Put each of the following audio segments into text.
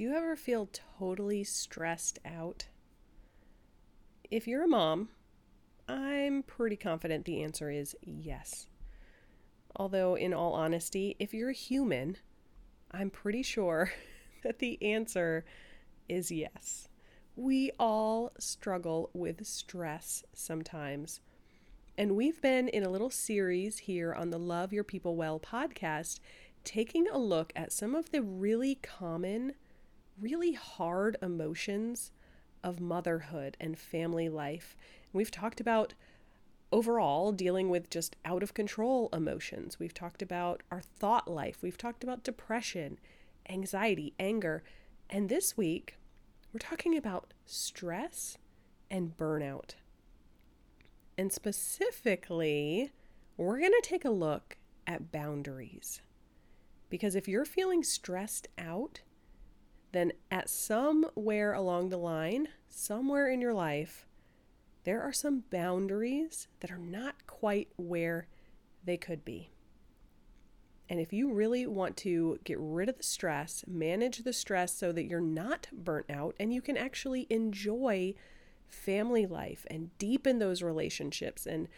Do you ever feel totally stressed out? If you're a mom, I'm pretty confident the answer is yes. Although, in all honesty, if you're a human, I'm pretty sure that the answer is yes. We all struggle with stress sometimes. And we've been in a little series here on the Love Your People Well podcast, taking a look at some of the really common, really hard emotions of motherhood and family life. We've talked about overall dealing with just out of control emotions. We've talked about our thought life. We've talked about depression, anxiety, anger. And this week, we're talking about stress and burnout. And specifically, we're going to take a look at boundaries. Because if you're feeling stressed out, then at somewhere along the line, somewhere in your life, there are some boundaries that are not quite where they could be. And if you really want to get rid of the stress, manage the stress so that you're not burnt out and you can actually enjoy family life and deepen those relationships and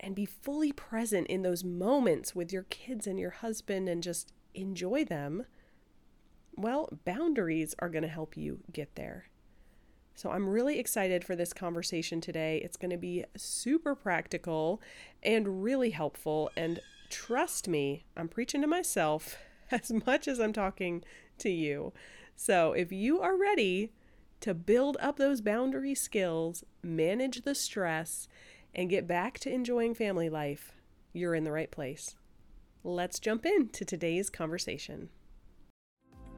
and be fully present in those moments with your kids and your husband and just enjoy them, well, boundaries are going to help you get there. So I'm really excited for this conversation today. It's going to be super practical and really helpful. And trust me, I'm preaching to myself as much as I'm talking to you. So if you are ready to build up those boundary skills, manage the stress, and get back to enjoying family life, you're in the right place. Let's jump into today's conversation.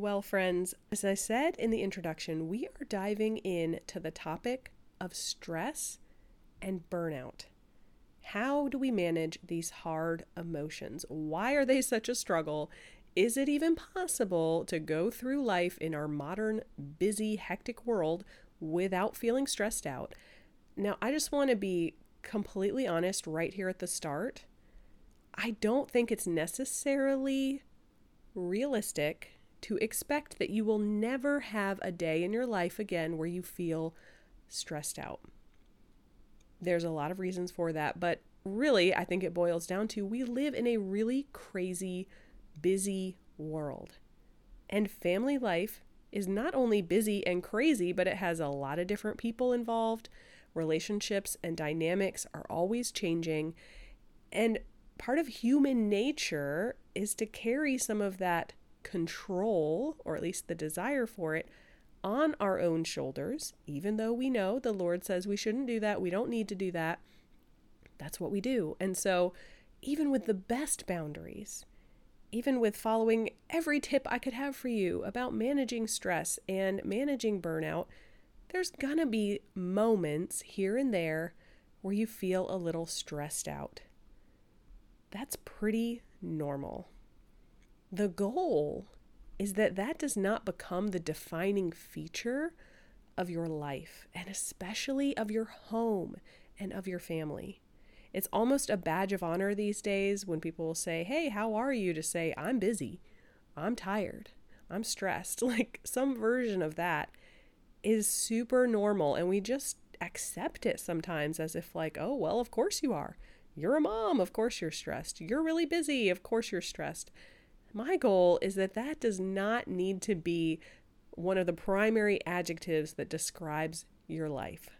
Well, friends, as I said in the introduction, we are diving in to the topic of stress and burnout. How do we manage these hard emotions? Why are they such a struggle? Is it even possible to go through life in our modern, busy, hectic world without feeling stressed out? Now, I just want to be completely honest right here at the start. I don't think it's necessarily realistic to expect that you will never have a day in your life again where you feel stressed out. There's a lot of reasons for that, but really, I think it boils down to we live in a really crazy, busy world. And family life is not only busy and crazy, but it has a lot of different people involved. Relationships and dynamics are always changing. And part of human nature is to carry some of that control, or at least the desire for it, on our own shoulders, even though we know the Lord says we shouldn't do that, we don't need to do that. That's what we do. And so, even with the best boundaries, even with following every tip I could have for you about managing stress and managing burnout, there's gonna be moments here and there where you feel a little stressed out. That's pretty normal. The goal is that that does not become the defining feature of your life and especially of your home and of your family. It's almost a badge of honor these days when people will say, Hey, how are you? to say, I'm busy, I'm tired, I'm stressed. Like some version of that is super normal. And we just accept it sometimes as if, like, oh, well, of course you are. You're a mom, of course you're stressed. You're really busy, of course you're stressed. My goal is that that does not need to be one of the primary adjectives that describes your life.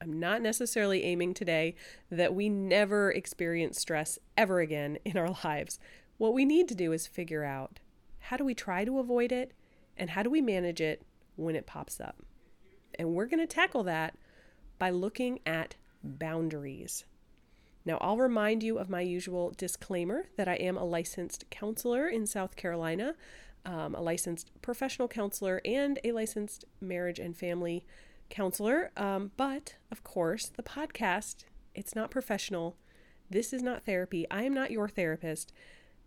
I'm not necessarily aiming today that we never experience stress ever again in our lives. What we need to do is figure out how do we try to avoid it and how do we manage it when it pops up. And we're going to tackle that by looking at boundaries. Now, I'll remind you of my usual disclaimer that I am a licensed counselor in South Carolina. um, a licensed professional counselor and a licensed marriage and family counselor. Um, but of course, the podcast, it's not professional. This is not therapy. I am not your therapist.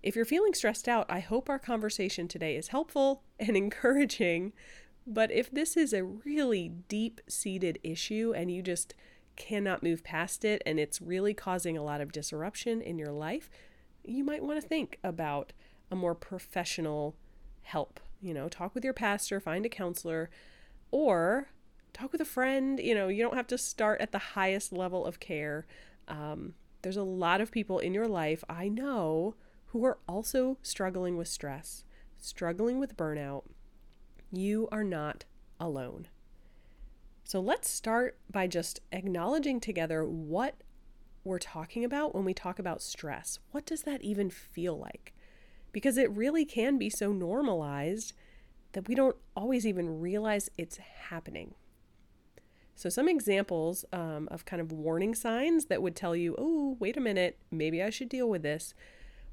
If you're feeling stressed out, I hope our conversation today is helpful and encouraging. But if this is a really deep seated issue and you just cannot move past it and it's really causing a lot of disruption in your life, you might want to think about a more professional help. You know, talk with your pastor, find a counselor, or talk with a friend. You know, you don't have to start at the highest level of care. Um, there's a lot of people in your life I know who are also struggling with stress, struggling with burnout. You are not alone. So let's start by just acknowledging together what we're talking about when we talk about stress. What does that even feel like? Because it really can be so normalized that we don't always even realize it's happening. So, some examples um, of kind of warning signs that would tell you, oh, wait a minute, maybe I should deal with this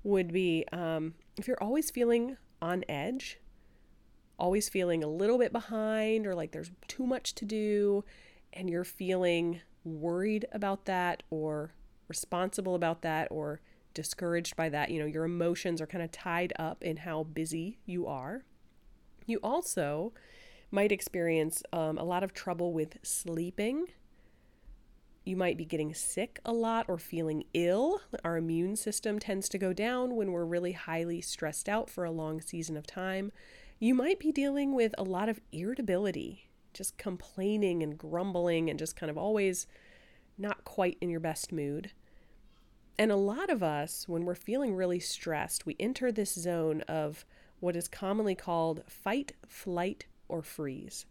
would be um, if you're always feeling on edge, always feeling a little bit behind or like there's too much to do, and you're feeling worried about that or responsible about that or discouraged by that, you know, your emotions are kind of tied up in how busy you are. You also might experience um, a lot of trouble with sleeping. You might be getting sick a lot or feeling ill. Our immune system tends to go down when we're really highly stressed out for a long season of time. You might be dealing with a lot of irritability, just complaining and grumbling and just kind of always not quite in your best mood. And a lot of us, when we're feeling really stressed, we enter this zone of what is commonly called fight, flight, or freeze.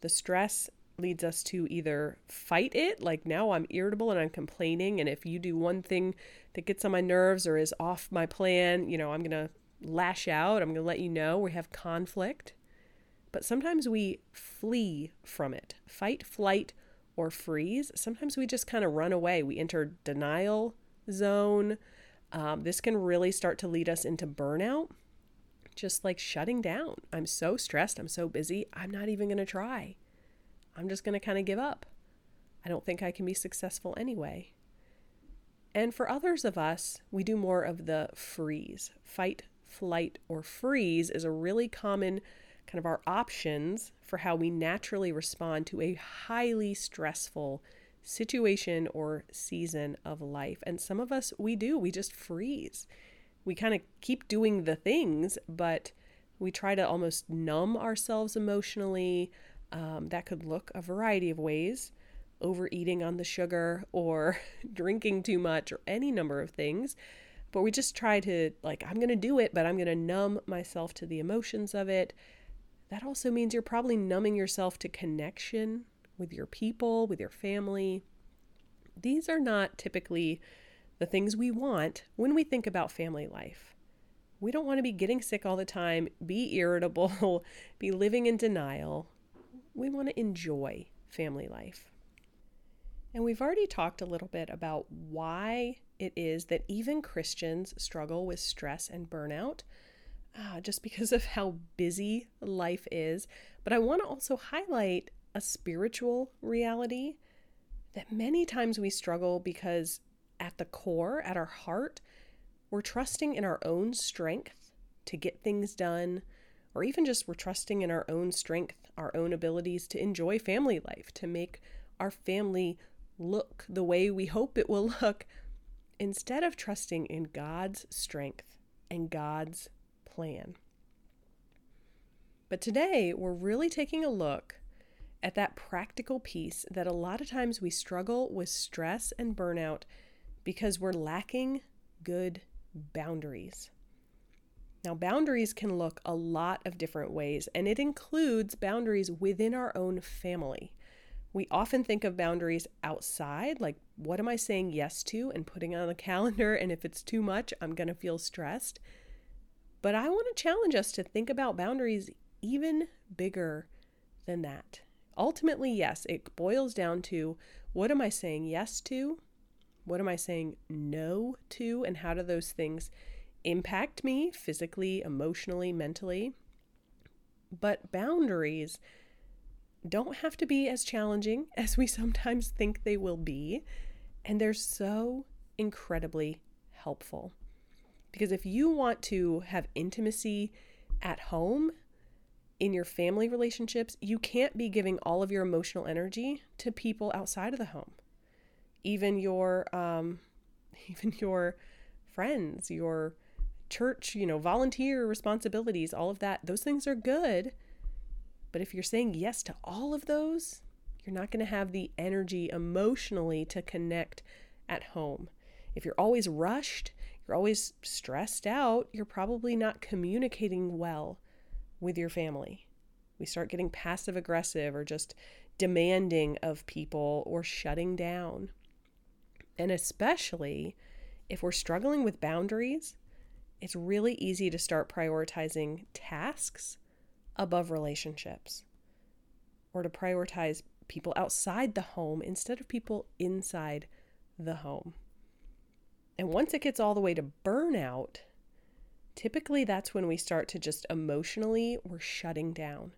The stress leads us to either fight it, like now I'm irritable and I'm complaining, and if you do one thing that gets on my nerves or is off my plan, you know, I'm going to lash out, I'm going to let you know we have conflict. But sometimes we flee from it fight, flight, or freeze. Sometimes we just kind of run away. We enter denial zone. Um, this can really start to lead us into burnout, just like shutting down. I'm so stressed. I'm so busy. I'm not even going to try. I'm just going to kind of give up. I don't think I can be successful anyway. And for others of us, we do more of the freeze. Fight, flight, or freeze is a really common kind of our options for how we naturally respond to a highly stressful situation or season of life. And some of us, we do, we just freeze. We kind of keep doing the things, but we try to almost numb ourselves emotionally. Um, that could look a variety of ways overeating on the sugar or drinking too much or any number of things. But we just try to, like, I'm going to do it, but I'm going to numb myself to the emotions of it that also means you're probably numbing yourself to connection with your people, with your family. These are not typically the things we want when we think about family life. We don't want to be getting sick all the time, be irritable, be living in denial. We want to enjoy family life. And we've already talked a little bit about why it is that even Christians struggle with stress and burnout uh, just because of how busy life is. But I want to also highlight a spiritual reality that many times we struggle because at the core, at our heart, we're trusting in our own strength to get things done, or even just we're trusting in our own strength, our own abilities to enjoy family life, to make our family look the way we hope it will look, instead of trusting in God's strength and God's plan. But today, we're really taking a look at that practical piece that a lot of times we struggle with stress and burnout because we're lacking good boundaries. Now, boundaries can look a lot of different ways, and it includes boundaries within our own family. We often think of boundaries outside, like what am I saying yes to and putting on the calendar, and if it's too much, I'm going to feel stressed. But I want to challenge us to think about boundaries even bigger than that. Ultimately, yes, it boils down to what am I saying yes to? What am I saying no to? And how do those things impact me physically, emotionally, mentally. But boundaries don't have to be as challenging as we sometimes think they will be. And they're so incredibly helpful. Because if you want to have intimacy at home, in your family relationships, you can't be giving all of your emotional energy to people outside of the home. Even your um, even your friends, your church, you know, volunteer responsibilities, all of that, those things are good. But if you're saying yes to all of those, you're not going to have the energy emotionally to connect at home. If you're always rushed, you're always stressed out, you're probably not communicating well with your family. We start getting passive aggressive or just demanding of people or shutting down. And especially if we're struggling with boundaries, it's really easy to start prioritizing tasks above relationships or to prioritize people outside the home instead of people inside the home. And once it gets all the way to burnout, typically that's when we start to just emotionally, we're shutting down.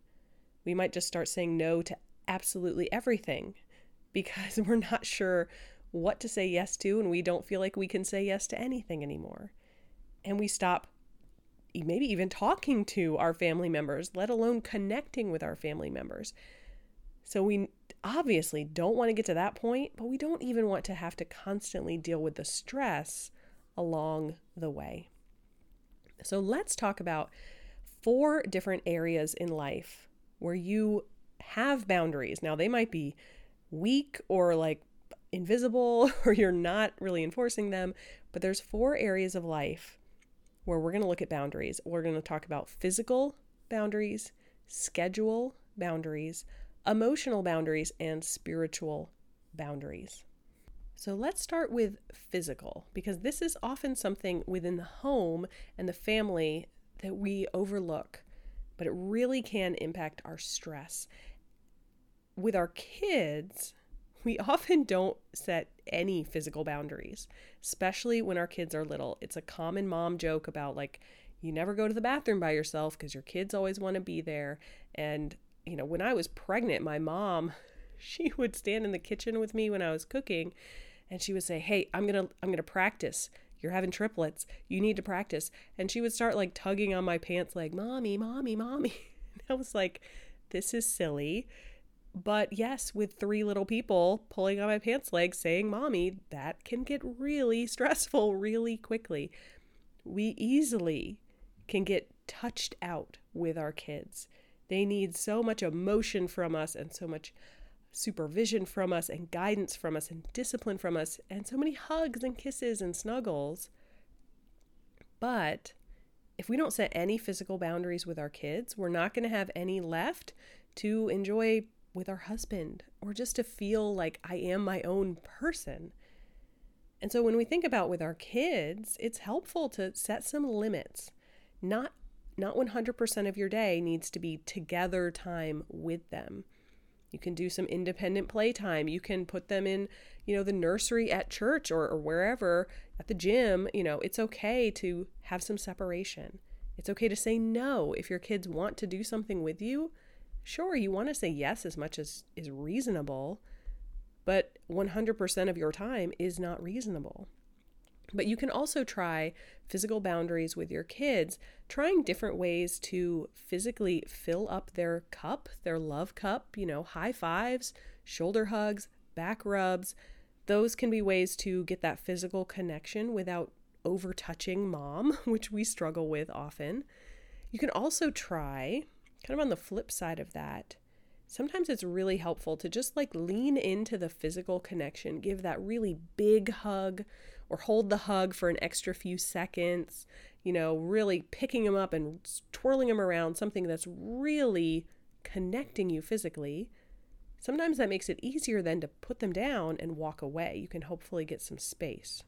We might just start saying no to absolutely everything because we're not sure what to say yes to and we don't feel like we can say yes to anything anymore. And we stop maybe even talking to our family members, let alone connecting with our family members. So we obviously don't want to get to that point, but we don't even want to have to constantly deal with the stress along the way. So let's talk about four different areas in life where you have boundaries. Now, they might be weak or like invisible or you're not really enforcing them, but there's four areas of life where we're going to look at boundaries. We're going to talk about physical boundaries, schedule boundaries, emotional boundaries, and spiritual boundaries. So let's start with physical, because this is often something within the home and the family that we overlook, but it really can impact our stress. With our kids, we often don't set any physical boundaries, especially when our kids are little. It's a common mom joke about like, you never go to the bathroom by yourself because your kids always want to be there. And, you know, when I was pregnant, my mom, she would stand in the kitchen with me when I was cooking and she would say, "Hey, I'm going to I'm going to practice. You're having triplets. You need to practice." And she would start like tugging on my pants like, "Mommy, mommy, mommy." And I was like, "This is silly." But yes, with three little people pulling on my pants leg saying mommy, that can get really stressful really quickly. We easily can get touched out with our kids. They need so much emotion from us and so much supervision from us and guidance from us and discipline from us and so many hugs and kisses and snuggles. But if we don't set any physical boundaries with our kids, we're not going to have any left to enjoy with our husband or just to feel like I am my own person. And so when we think about with our kids, it's helpful to set some limits. Not not 100% of your day needs to be together time with them. You can do some independent playtime. You can put them in, you know, the nursery at church or, or wherever, at the gym. You know, it's okay to have some separation. It's okay to say no if your kids want to do something with you. Sure, you want to say yes as much as is reasonable, but 100% of your time is not reasonable. But you can also try physical boundaries with your kids, trying different ways to physically fill up their cup, their love cup, you know, high fives, shoulder hugs, back rubs. Those can be ways to get that physical connection without over touching mom, which we struggle with often. You can also try, kind of on the flip side of that, sometimes it's really helpful to just like lean into the physical connection, give that really big hug or hold the hug for an extra few seconds, you know, really picking them up and twirling them around, something that's really connecting you physically. Sometimes that makes it easier then to put them down and walk away. You can hopefully get some space.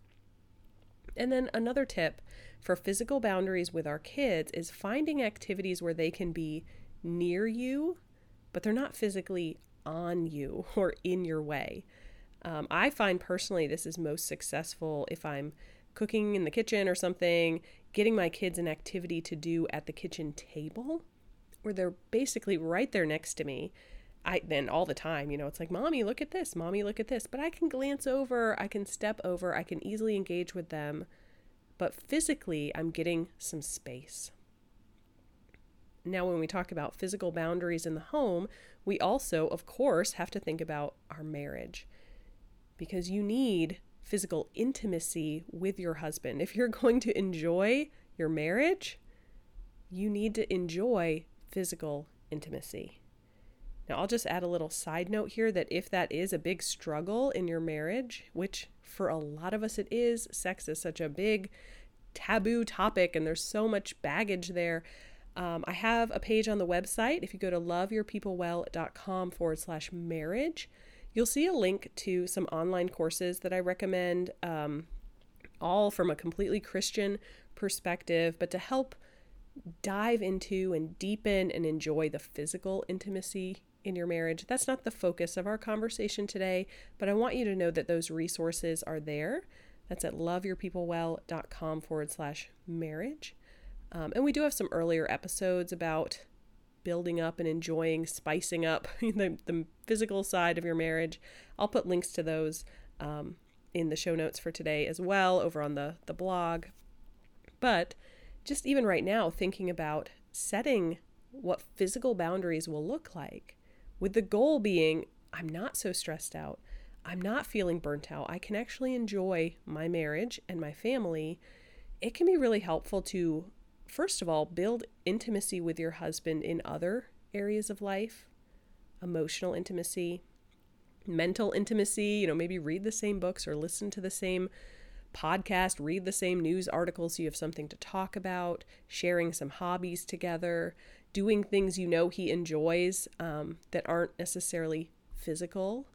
And then another tip for physical boundaries with our kids is finding activities where they can be near you, but they're not physically on you or in your way. Um, I find personally this is most successful if I'm cooking in the kitchen or something, getting my kids an activity to do at the kitchen table where they're basically right there next to me. I then all the time, you know, it's like, "Mommy, look at this. Mommy, look at this." But I can glance over, I can step over, I can easily engage with them. But physically, I'm getting some space. Now, when we talk about physical boundaries in the home, we also, of course, have to think about our marriage because you need physical intimacy with your husband. If you're going to enjoy your marriage, you need to enjoy physical intimacy. Now, I'll just add a little side note here that if that is a big struggle in your marriage, which for a lot of us it is, sex is such a big taboo topic and there's so much baggage there. Um, I have a page on the website. If you go to loveyourpeoplewell.com forward slash marriage, you'll see a link to some online courses that I recommend, um, all from a completely Christian perspective, but to help dive into and deepen and enjoy the physical intimacy in your marriage. That's not the focus of our conversation today, but I want you to know that those resources are there. That's at loveyourpeoplewell.com forward slash marriage. Um, and we do have some earlier episodes about building up and enjoying, spicing up the, the physical side of your marriage. I'll put links to those um, in the show notes for today as well over on the, the blog. But just even right now, thinking about setting what physical boundaries will look like, with the goal being I'm not so stressed out. I'm not feeling burnt out. I can actually enjoy my marriage and my family. It can be really helpful to first of all, build intimacy with your husband in other areas of life emotional intimacy, mental intimacy, you know, maybe read the same books or listen to the same podcast, read the same news articles so you have something to talk about, sharing some hobbies together, doing things you know he enjoys um, that aren't necessarily physical.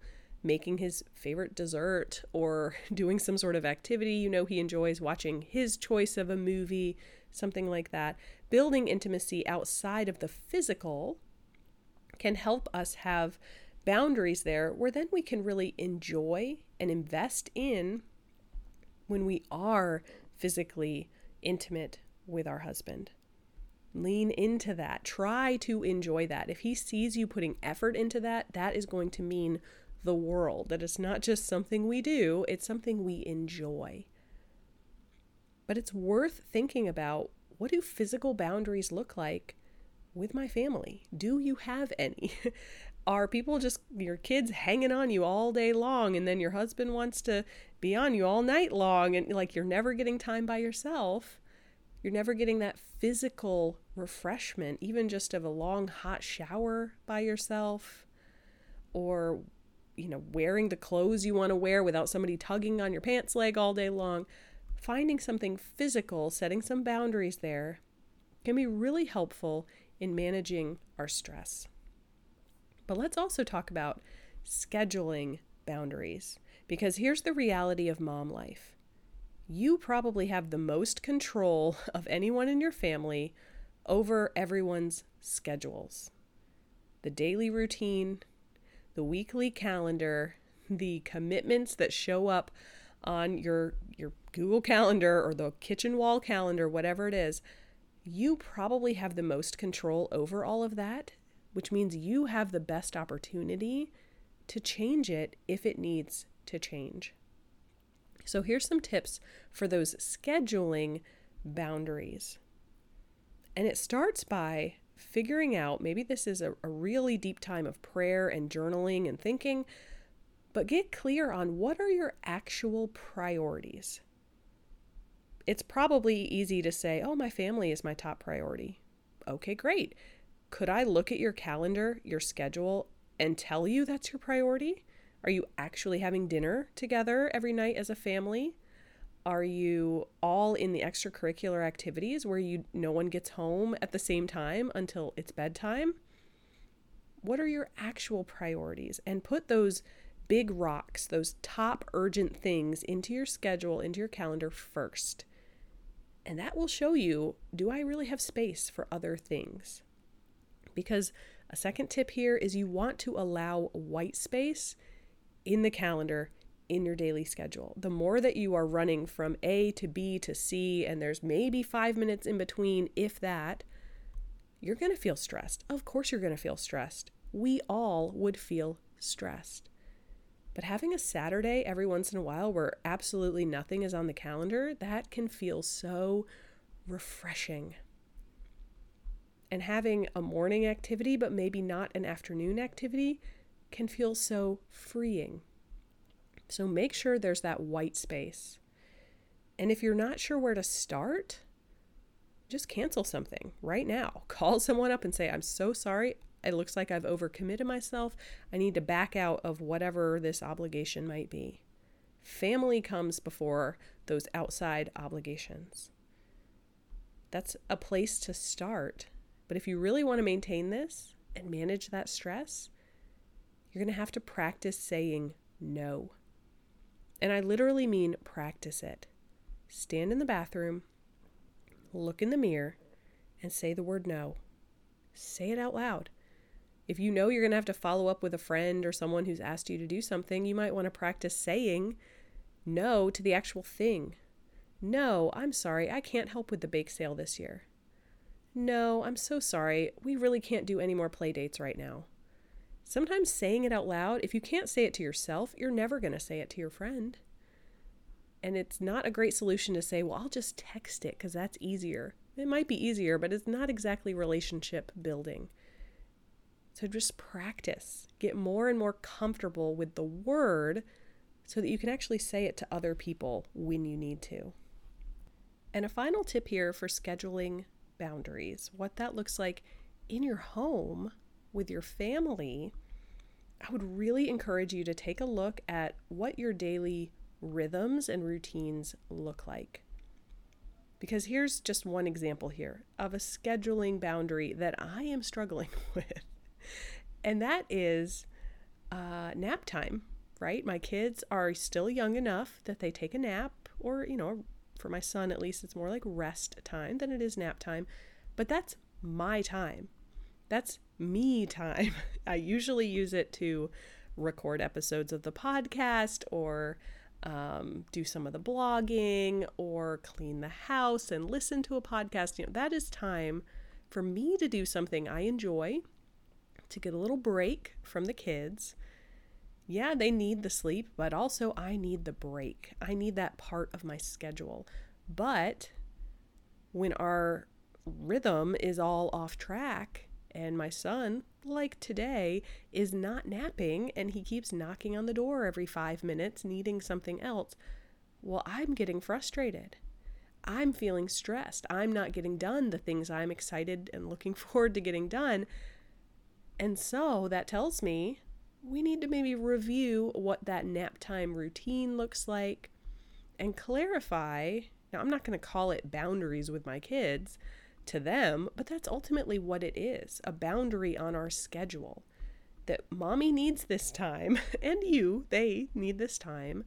Making his favorite dessert or doing some sort of activity you know he enjoys, watching his choice of a movie, something like that. Building intimacy outside of the physical can help us have boundaries there where then we can really enjoy and invest in when we are physically intimate with our husband. Lean into that. Try to enjoy that. If he sees you putting effort into that, that is going to mean the world. That it's not just something we do, it's something we enjoy. But it's worth thinking about what do physical boundaries look like with my family? Do you have any? Are people just your kids hanging on you all day long and then your husband wants to be on you all night long and like you're never getting time by yourself? You're never getting that physical refreshment, even just of a long hot shower by yourself or you know, wearing the clothes you want to wear without somebody tugging on your pants leg all day long finding something physical, setting some boundaries there, can be really helpful in managing our stress. But let's also talk about scheduling boundaries because here's the reality of mom life. You probably have the most control of anyone in your family over everyone's schedules. The daily routine, the weekly calendar, the commitments that show up on your your Google Calendar or the kitchen wall calendar, whatever it is, you probably have the most control over all of that, which means you have the best opportunity to change it if it needs to change. So here's some tips for those scheduling boundaries. And it starts by figuring out maybe this is a, a really deep time of prayer and journaling and thinking but get clear on what are your actual priorities. It's probably easy to say, oh, my family is my top priority. Okay, great. Could I look at your calendar, your schedule, and tell you that's your priority? Are you actually having dinner together every night as a family? Are you all in the extracurricular activities where you no one gets home at the same time until it's bedtime? What are your actual priorities? And put those big rocks, those top urgent things into your schedule, into your calendar first. And that will show you do I really have space for other things? Because a second tip here is you want to allow white space in the calendar in your daily schedule. The more that you are running from A to B to C, and there's maybe five minutes in between, if that, you're going to feel stressed. Of course, you're going to feel stressed. We all would feel stressed. But having a Saturday every once in a while where absolutely nothing is on the calendar, that can feel so refreshing. And having a morning activity, but maybe not an afternoon activity, can feel so freeing. So make sure there's that white space. And if you're not sure where to start, just cancel something right now. Call someone up and say, I'm so sorry. It looks like I've overcommitted myself. I need to back out of whatever this obligation might be. Family comes before those outside obligations. That's a place to start. But if you really want to maintain this and manage that stress, you're going to have to practice saying no. And I literally mean practice it. Stand in the bathroom, look in the mirror, and say the word no. Say it out loud. If you know you're going to have to follow up with a friend or someone who's asked you to do something, you might want to practice saying no to the actual thing. No, I'm sorry, I can't help with the bake sale this year. No, I'm so sorry, we really can't do any more play dates right now. Sometimes saying it out loud, if you can't say it to yourself, you're never going to say it to your friend. And it's not a great solution to say, well, I'll just text it because that's easier. It might be easier, but it's not exactly relationship building. So just practice. Get more and more comfortable with the word so that you can actually say it to other people when you need to. And a final tip here for scheduling boundaries what that looks like in your home with your family. I would really encourage you to take a look at what your daily rhythms and routines look like. Because here's just one example here of a scheduling boundary that I am struggling with and that is uh, nap time, right? My kids are still young enough that they take a nap, or, you know, for my son at least, it's more like rest time than it is nap time. But that's my time. That's me time. I usually use it to record episodes of the podcast or um, do some of the blogging or clean the house and listen to a podcast. You know, that is time for me to do something I enjoy to get a little break from the kids. Yeah, they need the sleep, but also I need the break. I need that part of my schedule. But when our rhythm is all off track and my son, like today, is not napping and he keeps knocking on the door every five minutes needing something else, well, I'm getting frustrated. I'm feeling stressed. I'm not getting done the things I'm excited and looking forward to getting done and so that tells me we need to maybe review what that nap time routine looks like and clarify. Now, I'm not going to call it boundaries with my kids to them, but that's ultimately what it is a boundary on our schedule. That mommy needs this time, and you, they need this time.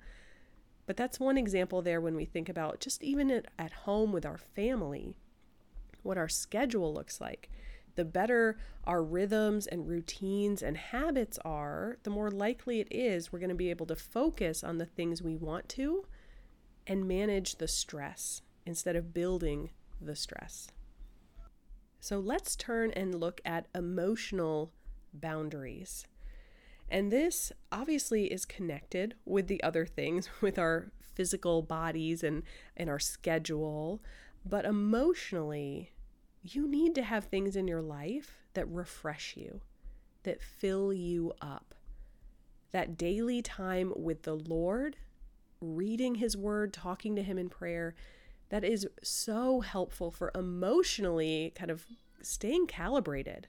But that's one example there when we think about just even at, home with our family, what our schedule looks like the better our rhythms and routines and habits are, the more likely it is we're going to be able to focus on the things we want to and manage the stress instead of building the stress. So let's turn and look at emotional boundaries. And this obviously is connected with the other things, with our physical bodies and, and our schedule. But emotionally, you need to have things in your life that refresh you, that fill you up. That daily time with the Lord, reading His Word, talking to Him in prayer, that is so helpful for emotionally kind of staying calibrated,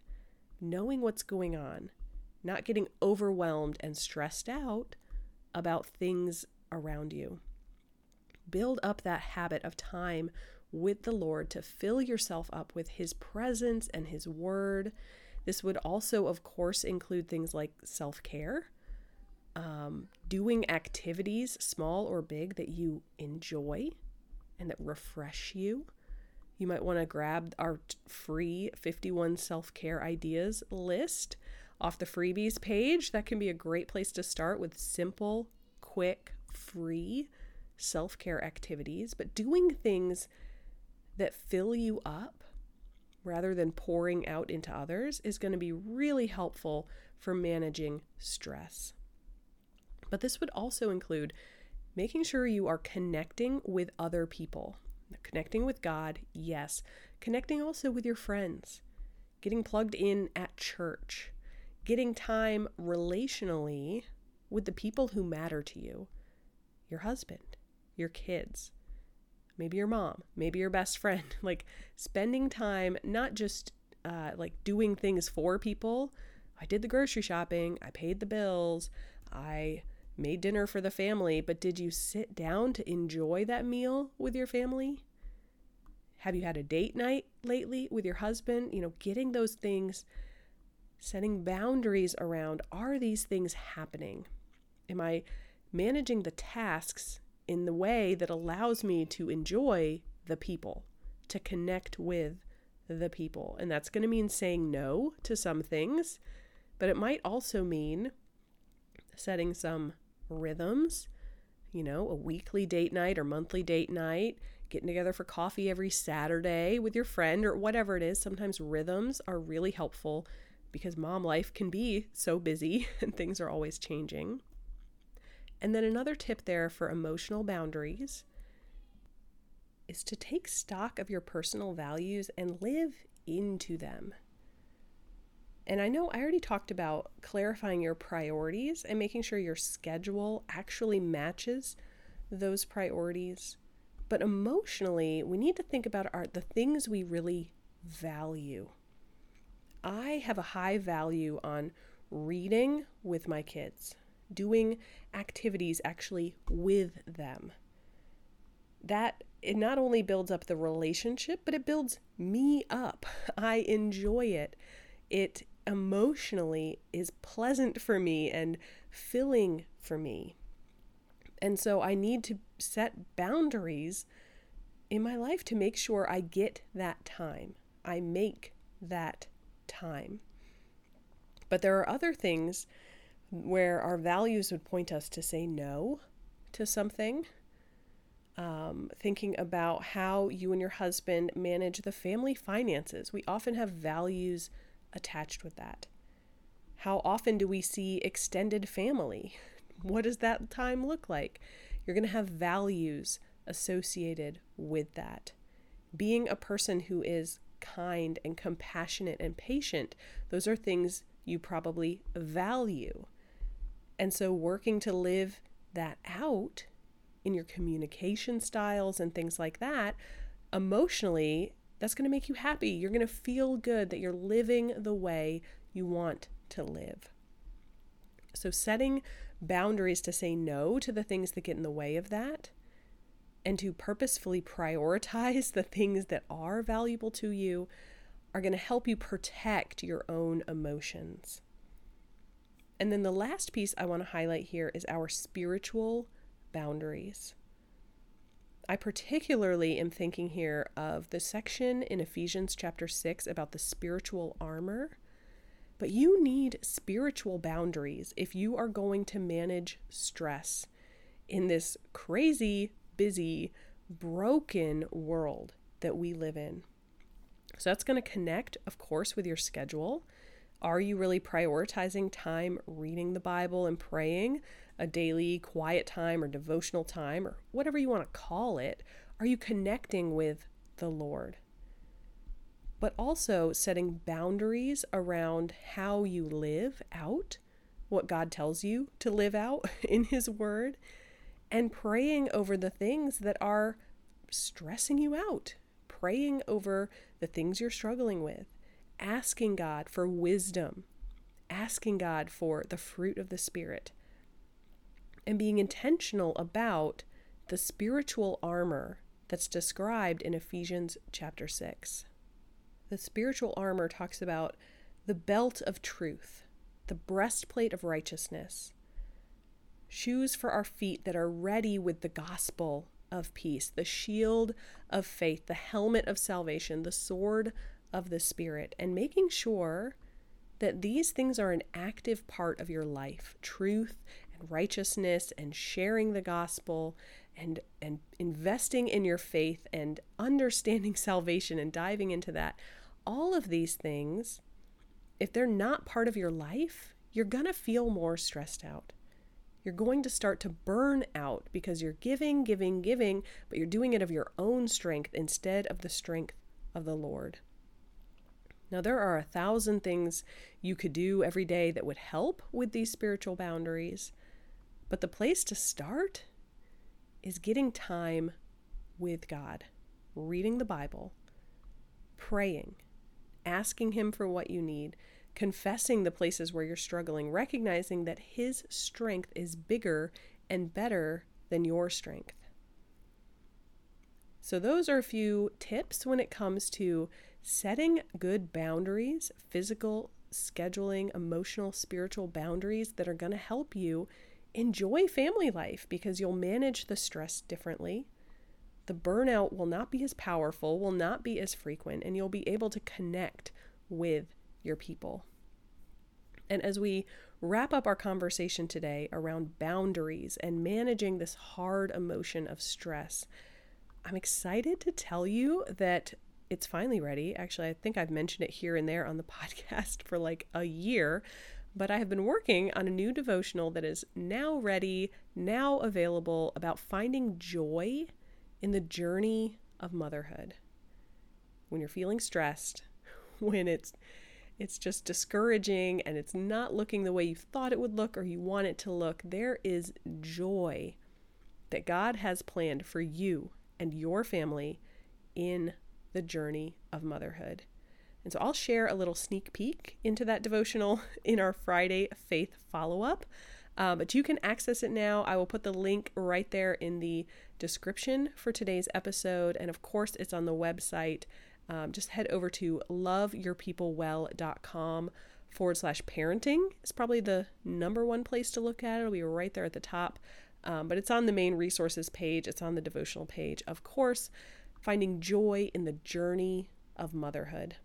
knowing what's going on, not getting overwhelmed and stressed out about things around you. Build up that habit of time with the Lord to fill yourself up with His presence and His word. This would also, of course, include things like self care, um, doing activities, small or big, that you enjoy and that refresh you. You might want to grab our free 51 self care ideas list off the freebies page. That can be a great place to start with simple, quick, free self care activities, but doing things that fill you up rather than pouring out into others is going to be really helpful for managing stress. But this would also include making sure you are connecting with other people. Connecting with God, yes. Connecting also with your friends. Getting plugged in at church. Getting time relationally with the people who matter to you your husband, your kids, maybe your mom, maybe your best friend. Like spending time, not just uh, like doing things for people. I did the grocery shopping, I paid the bills, I made dinner for the family, but did you sit down to enjoy that meal with your family? Have you had a date night lately with your husband? You know, getting those things, setting boundaries around are these things happening? Am I managing the tasks in the way that allows me to enjoy the people, to connect with the people? And that's going to mean saying no to some things, but it might also mean setting some rhythms, you know, a weekly date night or monthly date night, getting together for coffee every Saturday with your friend or whatever it is. Sometimes rhythms are really helpful because mom life can be so busy and things are always changing. And then another tip there for emotional boundaries is to take stock of your personal values and live into them. And I know I already talked about clarifying your priorities and making sure your schedule actually matches those priorities. But emotionally, we need to think about our, the things we really value. I have a high value on reading with my kids, doing activities actually with them. That it not only builds up the relationship, but it builds me up. I enjoy it. It emotionally is pleasant for me and filling for me. And so I need to set boundaries in my life to make sure I get that time. I make that time. But there are other things where our values would point us to say no to something. Um, thinking about how you and your husband manage the family finances. We often have values attached with that. How often do we see extended family? What does that time look like? You're going to have values associated with that. Being a person who is kind and compassionate and patient, those are things you probably value. And so, working to live that out in your communication styles and things like that, emotionally, that's going to make you happy. You're going to feel good that you're living the way you want to live. So, setting boundaries to say no to the things that get in the way of that and to purposefully prioritize the things that are valuable to you are going to help you protect your own emotions. And then the last piece I want to highlight here is our spiritual boundaries. I particularly am thinking here of the section in Ephesians chapter 6 about the spiritual armor. But you need spiritual boundaries if you are going to manage stress in this crazy, busy, broken world that we live in. So that's going to connect, of course, with your schedule. Are you really prioritizing time reading the Bible and praying? a daily quiet time or devotional time or whatever you want to call it, are you connecting with the Lord? But also setting boundaries around how you live out what God tells you to live out in His Word and praying over the things that are stressing you out, praying over the things you're struggling with, asking God for wisdom, asking God for the fruit of the Spirit and being intentional about the spiritual armor that's described in Ephesians chapter 6. The spiritual armor talks about the belt of truth, the breastplate of righteousness, shoes for our feet that are ready with the gospel of peace, the shield of faith, the helmet of salvation, the sword of the Spirit, and making sure that these things are an active part of your life truth and righteousness and sharing the gospel and and investing in your faith and understanding salvation and diving into that all of these things if they're not part of your life you're going to feel more stressed out. You're going to start to burn out because you're giving giving giving but you're doing it of your own strength instead of the strength of the lord now, there are a thousand things you could do every day that would help with these spiritual boundaries, but the place to start is getting time with God, reading the Bible, praying, asking Him for what you need, confessing the places where you're struggling, recognizing that His strength is bigger and better than your strength. So, those are a few tips when it comes to setting good boundaries, physical, scheduling, emotional, spiritual boundaries that are going to help you enjoy family life because you'll manage the stress differently. The burnout will not be as powerful, will not be as frequent, and you'll be able to connect with your people. And as we wrap up our conversation today around boundaries and managing this hard emotion of stress, I'm excited to tell you that it's finally ready. Actually, I think I've mentioned it here and there on the podcast for like a year, but I have been working on a new devotional that is now ready, now available about finding joy in the journey of motherhood. When you're feeling stressed, when it's it's just discouraging and it's not looking the way you thought it would look or you want it to look, there is joy that God has planned for you and your family in the journey of motherhood. And so I'll share a little sneak peek into that devotional in our Friday faith follow up. Uh, but you can access it now. I will put the link right there in the description for today's episode. And of course, it's on the website. Um, just head over to loveyourpeoplewell.com forward slash parenting. It's probably the number one place to look at. It'll be right there at the top. Um, but it's on the main resources page, it's on the devotional page. Of course, finding joy in the journey of motherhood.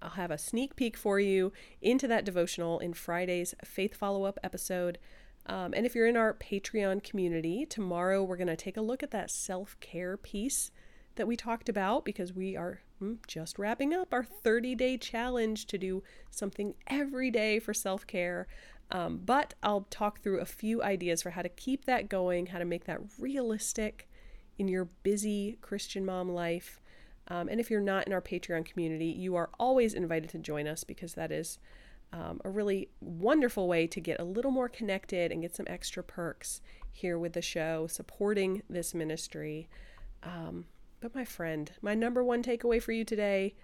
I'll have a sneak peek for you into that devotional in Friday's Faith Follow Up episode. Um, and if you're in our Patreon community, tomorrow we're going to take a look at that self care piece that we talked about because we are hmm, just wrapping up our 30 day challenge to do something every day for self care. Um, but I'll talk through a few ideas for how to keep that going, how to make that realistic in your busy Christian mom life. Um, and if you're not in our Patreon community, you are always invited to join us because that is um, a really wonderful way to get a little more connected and get some extra perks here with the show, supporting this ministry. Um, but, my friend, my number one takeaway for you today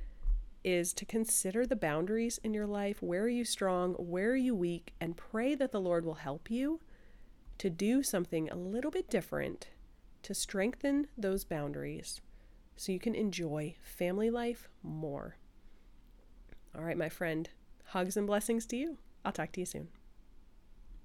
is to consider the boundaries in your life. Where are you strong? Where are you weak? And pray that the Lord will help you to do something a little bit different to strengthen those boundaries so you can enjoy family life more. All right, my friend, hugs and blessings to you. I'll talk to you soon.